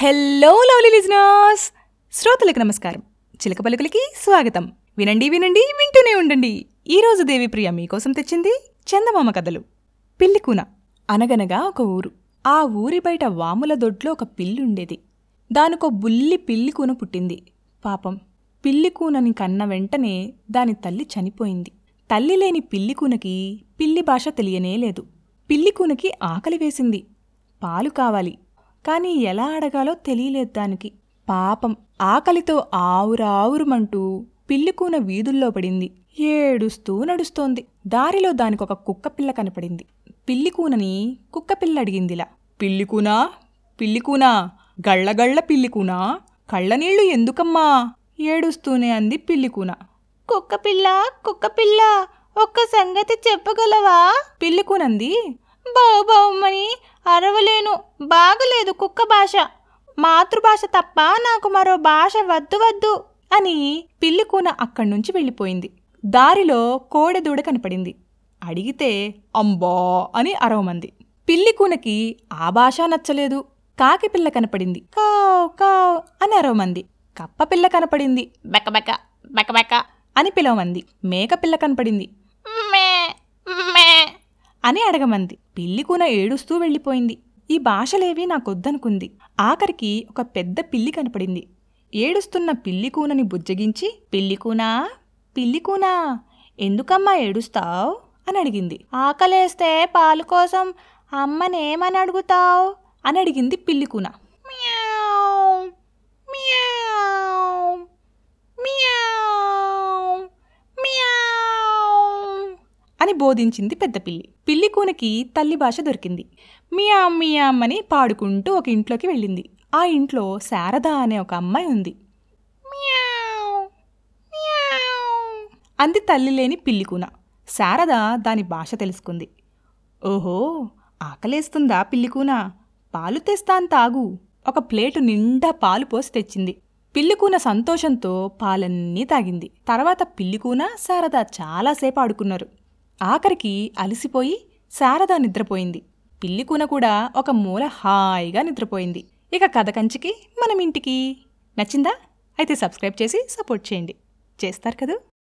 Hello lovely listeners శ్రోతలకు నమస్కారం. చిలక పలుకులకి స్వాగతం. వినండి వినండి వింటూనే ఉండండి. ఈరోజు దేవిప్రియ మీకోసం తెచ్చింది చందమామ కథలు. పిల్లికూన అనగనగా ఒక ఊరు. ఆ ఊరి బయట వాముల దొడ్లో ఒక పిల్లుండేది. దానికో బుల్లి పిల్లికూన పుట్టింది. పాపం పిల్లికూనని కన్న వెంటనే దాని తల్లి చనిపోయింది. తల్లి లేని పిల్లికూనకి పిల్లి భాష తెలియనే లేదు. పిల్లికూనకి ఆకలి వేసింది. పాలు కావాలి. కానీ ఎలా అడగాలో తెలియలేదు దానికి. పాపం ఆకలితో ఆవురావురుమంటూ పిల్లికూన వీధుల్లో పడింది. ఏడుస్తూ నడుస్తోంది. దారిలో దానికొక కుక్కపిల్ల కనపడింది. పిల్లికూనని కుక్కపిల్ల అడిగిందిలా. పిల్లికూనా? పిల్లికూనా? గళ్ళగళ్ళ పిల్లికూనా? కళ్ళనీళ్ళు ఎందుకమ్మా? ఏడుస్తూనే అంది పిల్లికూన. కుక్కపిల్ల కుక్కపిల్ల ఒక్క సంగతి చెప్పగలవా? పిల్లికూనంది. బావుబావుమని అరవలేను. బాగలేదు కుక్క భాష. మాతృభాష తప్ప నాకు మరో భాష వద్దు వద్దు అని పిల్లికూన అక్కడ్నుంచి వెళ్ళిపోయింది. దారిలో కోడెదూడ కనపడింది. అడిగితే అంబా అని అరవమంది. పిల్లికూనకి ఆ భాష నచ్చలేదు. కాకి పిల్ల కనపడింది. కావ్ కావ్ అని అరవమంది. కప్పపిల్ల కనపడింది. బెకబెక బెకబెక అని పిలవమంది. మేకపిల్ల కనపడింది. అని అడగమంది. పిల్లికూన ఏడుస్తూ వెళ్ళిపోయింది. ఈ భాషలేవీ నాకొద్దనుకుంది. ఆఖరికి ఒక పెద్ద పిల్లి కనపడింది. ఏడుస్తున్న పిల్లికూనని బుజ్జగించి పిల్లికూనా పిల్లికూనా ఎందుకమ్మా ఏడుస్తావ్? అని అడిగింది. ఆకలేస్తే పాలు కోసం అమ్మనేమని అడుగుతావు? అని అడిగింది పిల్లికూన బోధించింది పెద్ద పిల్లి. పిల్లికూనకి తల్లి భాష దొరికింది. మియా మియామ్ అమ్మని పాడుకుంటూ ఒక ఇంట్లోకి వెళ్ళింది. ఆ ఇంట్లో శారద అనే ఒక అమ్మాయి ఉంది. అంది తల్లి లేని పిల్లికూన శారద దాని భాష తెలుసుకుంది. ఓహో ఆకలేస్తుందా పిల్లికూన పాలు తెస్తాను తాగు. ఒక ప్లేటు నిండా పాలు పోసి తెచ్చింది. పిల్లికూన సంతోషంతో పాలన్నీ తాగింది. తర్వాత పిల్లికూన శారద చాలాసేపు ఆడుకున్నారు. ఆఖరికి అలసిపోయి శారద నిద్రపోయింది. పిల్లికూన కూడా ఒక మూల హాయిగా నిద్రపోయింది. ఇక కథ కంచికి మనం ఇంటికి నచ్చిందా? అయితే సబ్స్క్రైబ్ చేసి సపోర్ట్ చేయండి. చేస్తారు కదూ?